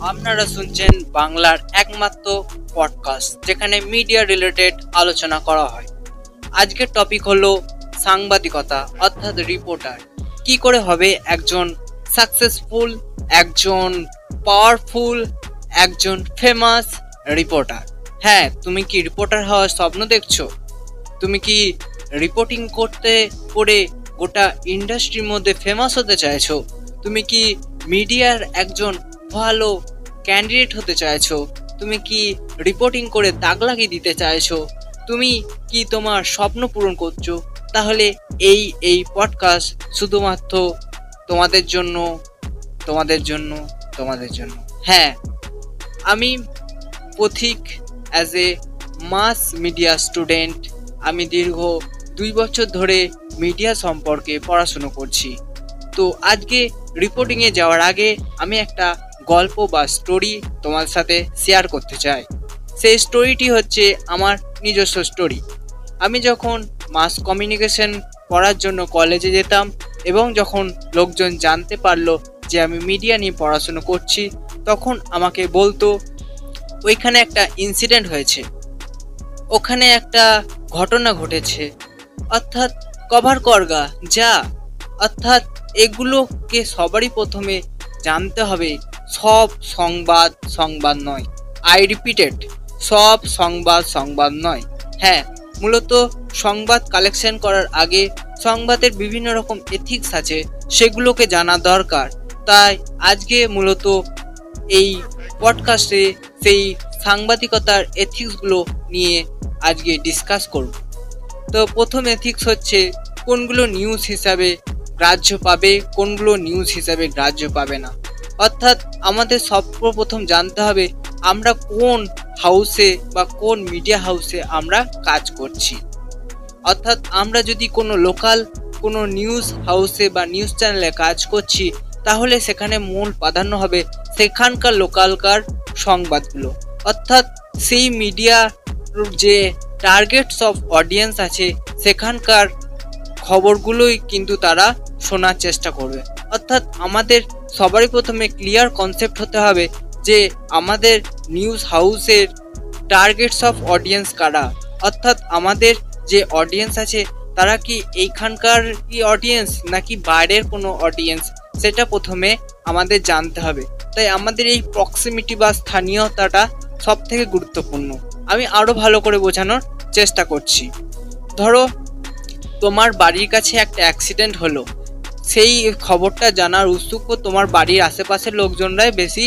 আপনারা শুনছেন বাংলার একমাত্র পডকাস্ট যেখানে মিডিয়া রিলেটেড আলোচনা করা হয়। আজকের টপিক হলো সাংবাদিকতা, অর্থাৎ রিপোর্টার কি করে হবে একজন সাকসেসফুল একজন পাওয়ারফুল একজন ফেমাস রিপোর্টার হ্যাঁ তুমি কি রিপোর্টার হওয়ার স্বপ্ন দেখছ? তুমি কি রিপোর্টিং করতে করে গোটা ইন্ডাস্ট্রির মধ্যে ফেমাস হতে চাইছো? তুমি কি মিডিয়ার একজন ভালো ক্যান্ডিডেট হতে চাইছো। তুমি কি রিপোর্টিং করে দাগ লাগিয়ে দিতে চাইছো? তুমি কি তোমার স্বপ্ন পূরণ করছ? তাহলে এই এই পডকাস্ট শুধুমাত্র তোমাদের জন্য তোমাদের জন্য তোমাদের জন্য। হ্যাঁ আমি Pathik as a mass media student আমি দীর্ঘ দুই বছর ধরে মিডিয়া সম্পর্কে পড়াশুনো করছি। তো আজকে রিপোর্টিংয়ে যাওয়ার আগে আমি একটা গল্প বা স্টোরি তোমার সাথে শেয়ার করতে চাই। সেই স্টোরিটি হচ্ছে আমার নিজস্ব স্টোরি আমি যখন মাস কমিউনিকেশন পড়ার জন্য কলেজে যেতাম এবং যখন লোকজন জানতে পারল যে আমি মিডিয়া নিয়ে পড়াশুনো করছি, তখন আমাকে বলতো, ওইখানে একটা ইনসিডেন্ট হয়েছে। ওখানে একটা ঘটনা ঘটেছে। অর্থাৎ কভার করগা যা। অর্থাৎ এগুলোকে সবারই প্রথমে জানতে হবে সব সংবাদ সংবাদ নয়। আই রিপিটেড সব সংবাদ সংবাদ নয়। হ্যাঁ মূলত সংবাদ কালেকশন করার আগে সংবাদের বিভিন্ন রকম এথিক্স আছে, সেগুলোকে জানা দরকার। তাই আজকে মূলত এই পডকাস্টে সেই সাংবাদিকতার এথিক্সগুলো নিয়ে আজকে ডিসকাস করব। তো প্রথম এথিক্স হচ্ছে, কোনগুলো নিউজ হিসাবে গ্রাহ্য পাবে, কোনগুলো নিউজ হিসাবে গ্রাহ্য পাবে না। অর্থাৎ আমাদের সর্বপ্রথম জানতে হবে, আমরা কোন হাউসে বা কোন মিডিয়া হাউসে আমরা কাজ করছি? অর্থাৎ আমরা যদি কোনো লোকাল কোনো নিউজ হাউসে বা নিউজ চ্যানেলে কাজ করছি, তাহলে সেখানে মূল প্রাধান্য হবে সেখানকার লোকালকার সংবাদগুলো। অর্থাৎ সেই মিডিয়া যে টার্গেটস অফ অডিয়েন্স আছে, সেখানকার খবরগুলোই কিন্তু তারা শোনার চেষ্টা করবে। অর্থাৎ আমাদের সবারই প্রথমে ক্লিয়ার কনসেপ্ট হতে হবে যে আমাদের নিউজ হাউসের টার্গেটস অফ অডিয়েন্স কারা। অর্থাৎ আমাদের যে অডিয়েন্স আছে, তারা কি এইখানকার কি অডিয়েন্স নাকি বাইরের কোনো অডিয়েন্স সেটা প্রথমে আমাদের জানতে হবে। তাই আমাদের এই প্রক্সিমিটি বা স্থানীয়তাটা সব থেকে গুরুত্বপূর্ণ। আমি আরও ভালো করে বোঝানোর চেষ্টা করছি। ধরো, তোমার বাড়ির কাছে একটা অ্যাক্সিডেন্ট হলো। সেই খবরটা জানার উৎসুক তোমার বাড়ির আশেপাশের লোকজনরাই বেশি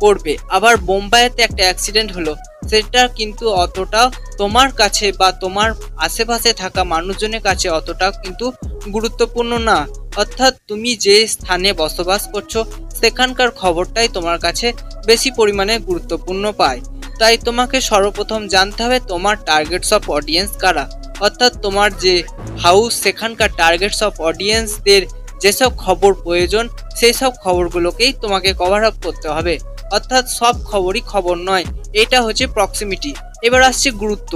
পড়বে। আবার বোম্বাইতে একটা অ্যাক্সিডেন্ট হলো। সেটা কিন্তু অতটা তোমার কাছে বা তোমার আশেপাশে থাকা মানুষজনের কাছে অতটা কিন্তু গুরুত্বপূর্ণ না। অর্থাৎ তুমি যে স্থানে বসবাস করছ, সেখানকার খবরটাই তোমার কাছে বেশি পরিমাণে গুরুত্বপূর্ণ পায়। তাই তোমাকে সর্বপ্রথম জানতে হবে, তোমার টার্গেটস অফ অডিয়েন্স কারা? অর্থাৎ তোমার যে হাউস সেখানকার টার্গেটস অফ অডিয়েন্সদের যেসব খবর প্রয়োজন সেই সব খবরগুলোকেই তোমাকে কভার আপ করতে হবে। অর্থাৎ সব খবরই খবর নয়, এটা হচ্ছে প্রক্সিমিটি এবার আসছে গুরুত্ব।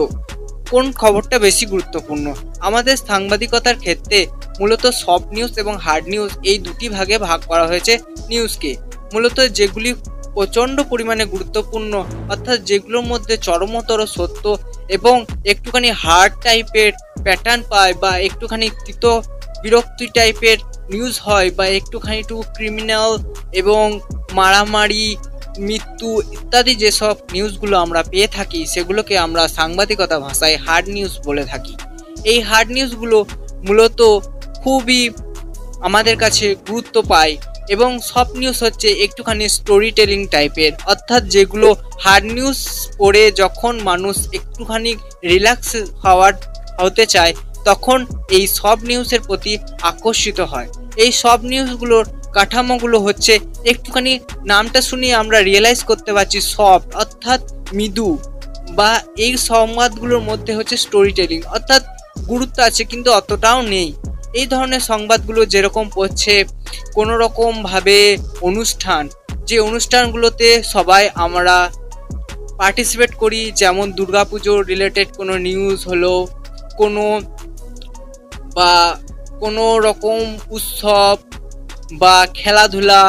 কোন খবরটা বেশি গুরুত্বপূর্ণ? আমাদের সাংবাদিকতার ক্ষেত্রে মূলত সফট নিউজ এবং হার্ড নিউজ এই দুটি ভাগে ভাগ করা হয়েছে নিউজকে মূলত যেগুলি প্রচণ্ড পরিমাণে গুরুত্বপূর্ণ, অর্থাৎ যেগুলোর মধ্যে চরমতর সত্য এবং একটুখানি হার্ড টাইপের প্যাটার্ন পায় বা একটুখানি তিত বিরক্তি টাইপের নিউজ হয় বা একটুখানি একটু ক্রিমিনাল এবং মারামারি, মৃত্যু ইত্যাদি যেসব নিউজগুলো আমরা পেয়ে থাকি, সেগুলোকে আমরা সাংবাদিকতা ভাষায় হার্ড নিউজ বলে থাকি। এই হার্ড নিউজগুলো মূলত খুবই আমাদের কাছে গুরুত্ব পায় এবং সব নিউজ হচ্ছে একটুখানি স্টোরি টেলিং টাইপের অর্থাৎ যেগুলো হার্ড নিউজ পড়ে যখন মানুষ একটুখানি রিল্যাক্স হওয়ার, হতে চায় তখন এই সব নিউজের প্রতি আকর্ষিত হয়। এই সব নিউজগুলোর কাঠামোগুলো হচ্ছে একটুখানি নামটা শুনিয়ে আমরা রিয়েলাইজ করতে পারছি সফট অর্থাৎ মৃদু বা এই সংবাদগুলোর মধ্যে হচ্ছে স্টোরি টেলিং অর্থাৎ গুরুত্ব আছে কিন্তু অতটাও নেই। এই ধরনের সংবাদগুলো যেরকম পড়ছে কোনো রকমভাবে অনুষ্ঠান, যে অনুষ্ঠানগুলোতে সবাই আমরা পার্টিসিপেট করি, যেমন দুর্গাপুজোর রিলেটেড কোনো নিউজ হলো, কোনো বা কোনো রকম উৎসব বা খেলাধুলা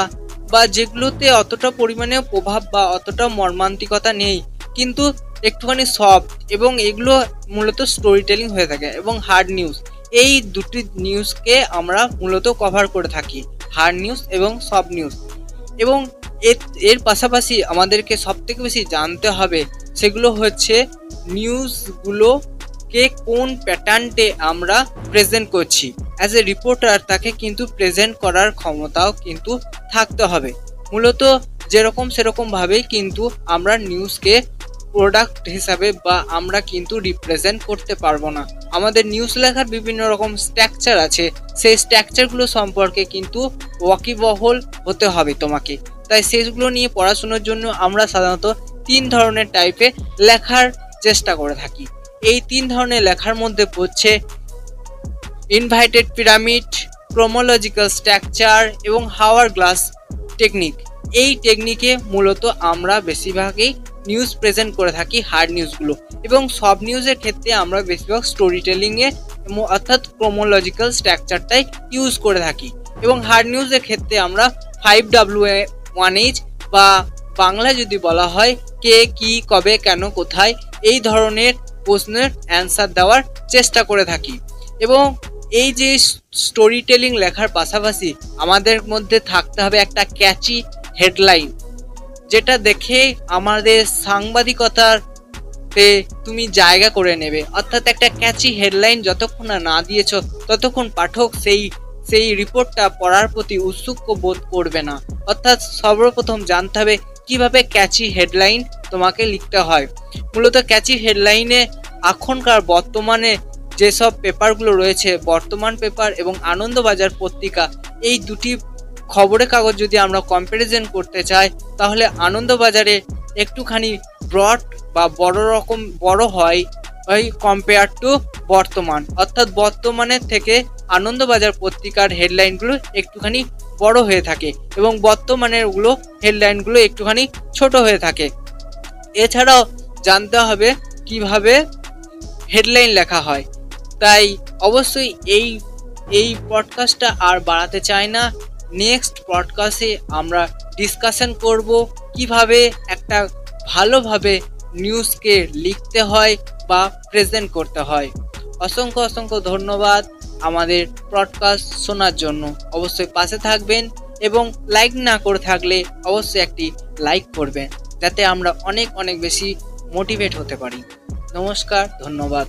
বা যেগুলোতে অতটা পরিমাণে প্রভাব বা অতটা মর্মান্তিকতা নেই, কিন্তু একটুখানি সফট এবং এগুলো মূলত স্টোরি টেলিং হয়ে থাকে এবং হার্ড নিউজ এই দুটি নিউজকে আমরা মূলত কভার করে থাকি হার্ড নিউজ এবং সফট নিউজ এবং এর এর পাশাপাশি আমাদেরকে সব থেকে বেশি জানতে হবে সেগুলো হচ্ছে নিউজগুলোকে কোন প্যাটার্নটে আমরা প্রেজেন্ট করছি। অ্যাজ এ রিপোর্টার তাকে কিন্তু প্রেজেন্ট করার ক্ষমতাও কিন্তু থাকতে হবে। মূলত যেরকম সেরকমভাবেই কিন্তু আমরা নিউজকে প্রোডাক্ট হিসাবে বা আমরা কিন্তু রিপ্রেজেন্ট করতে পারব না। আমাদের নিউজ লেখার বিভিন্ন রকম স্ট্রাকচার আছে। সেই স্ট্রাকচারগুলো সম্পর্কে কিন্তু ওয়াকিবহল হতে হবে তোমাকে। তাই সেগুলো নিয়ে পড়াশোনার জন্য আমরা সাধারণত তিন ধরনের টাইপে লেখার চেষ্টা করে থাকি। এই তিন ধরনের লেখার মধ্যে পড়ছে ইনভাইটেড পিরামিড ক্রোমোলজিক্যাল স্ট্রাকচার এবং হাওয়ার গ্লাস টেকনিক এই টেকনিকে মূলত আমরা বেশিরভাগই নিউজ প্রেজেন্ট করে থাকি হার্ড নিউজগুলো এবং সব নিউজের ক্ষেত্রে আমরা বেশিরভাগ স্টোরি টেলিংয়ে অর্থাৎ ক্রোমোলজিক্যাল স্ট্রাকচারটাই ইউজ করে থাকি এবং হার্ড নিউজের ক্ষেত্রে আমরা ফাইভ ডাব্লিউ ওয়ান এইচ বা বাংলা যদি বলা হয় কে, কি, কবে, কেন, কোথায় এই ধরনের প্রশ্নের অ্যান্সার দেওয়ার চেষ্টা করে থাকি। এবং এই যে স্টোরি টেলিং লেখার পাশাপাশি আমাদের মধ্যে থাকতে হবে একটা ক্যাচি হেডলাইন যেটা দেখে আমাদের সাংবাদিকতার তে তুমি জায়গা করে নেবে। অর্থাৎ একটা ক্যাচি হেডলাইন যতক্ষণ না না দিয়েছ, ততক্ষণ পাঠক সেই সেই রিপোর্টটা পড়ার প্রতি উৎসুক বোধ করবে না। অর্থাৎ সর্বপ্রথম জানতে হবে কীভাবে ক্যাচি হেডলাইন তোমাকে লিখতে হয়? মূলত ক্যাচি হেডলাইনে এখনকার বর্তমানে যেসব পেপারগুলো রয়েছে, বর্তমান পেপার এবং আনন্দবাজার পত্রিকা, এই দুটি খবরের কাগজ যদি আমরা কম্প্যারিজন করতে চাই, তাহলে আনন্দবাজারে একটুখানি ব্রড বা বড় রকম, বড় হয়, ওই কম্পেয়ার টু বর্তমান। অর্থাৎ বর্তমানের থেকে আনন্দবাজার পত্রিকার হেডলাইনগুলো একটুখানি বড় হয়ে থাকে এবং বর্তমানেরগুলো হেডলাইনগুলো একটুখানি ছোট হয়ে থাকে। এছাড়াও জানতে হবে কীভাবে হেডলাইন লেখা হয়। তাই অবশ্যই এই এই পডকাস্টটা আর বাড়াতে চাই না। নেক্সট পডকাস্টে আমরা ডিসকাশন করব কীভাবে একটা ভালোভাবে নিউজকে লিখতে হয় বা প্রেজেন্ট করতে হয়। অসংখ্য অসংখ্য ধন্যবাদ। আমাদের পডকাস্ট শোনার জন্য অবশ্যই পাশে থাকবেন এবং লাইক না করে থাকলে অবশ্যই একটি লাইক করবেন, যাতে আমরা অনেক অনেক বেশি মোটিভেট হতে পারি। নমস্কার, ধন্যবাদ।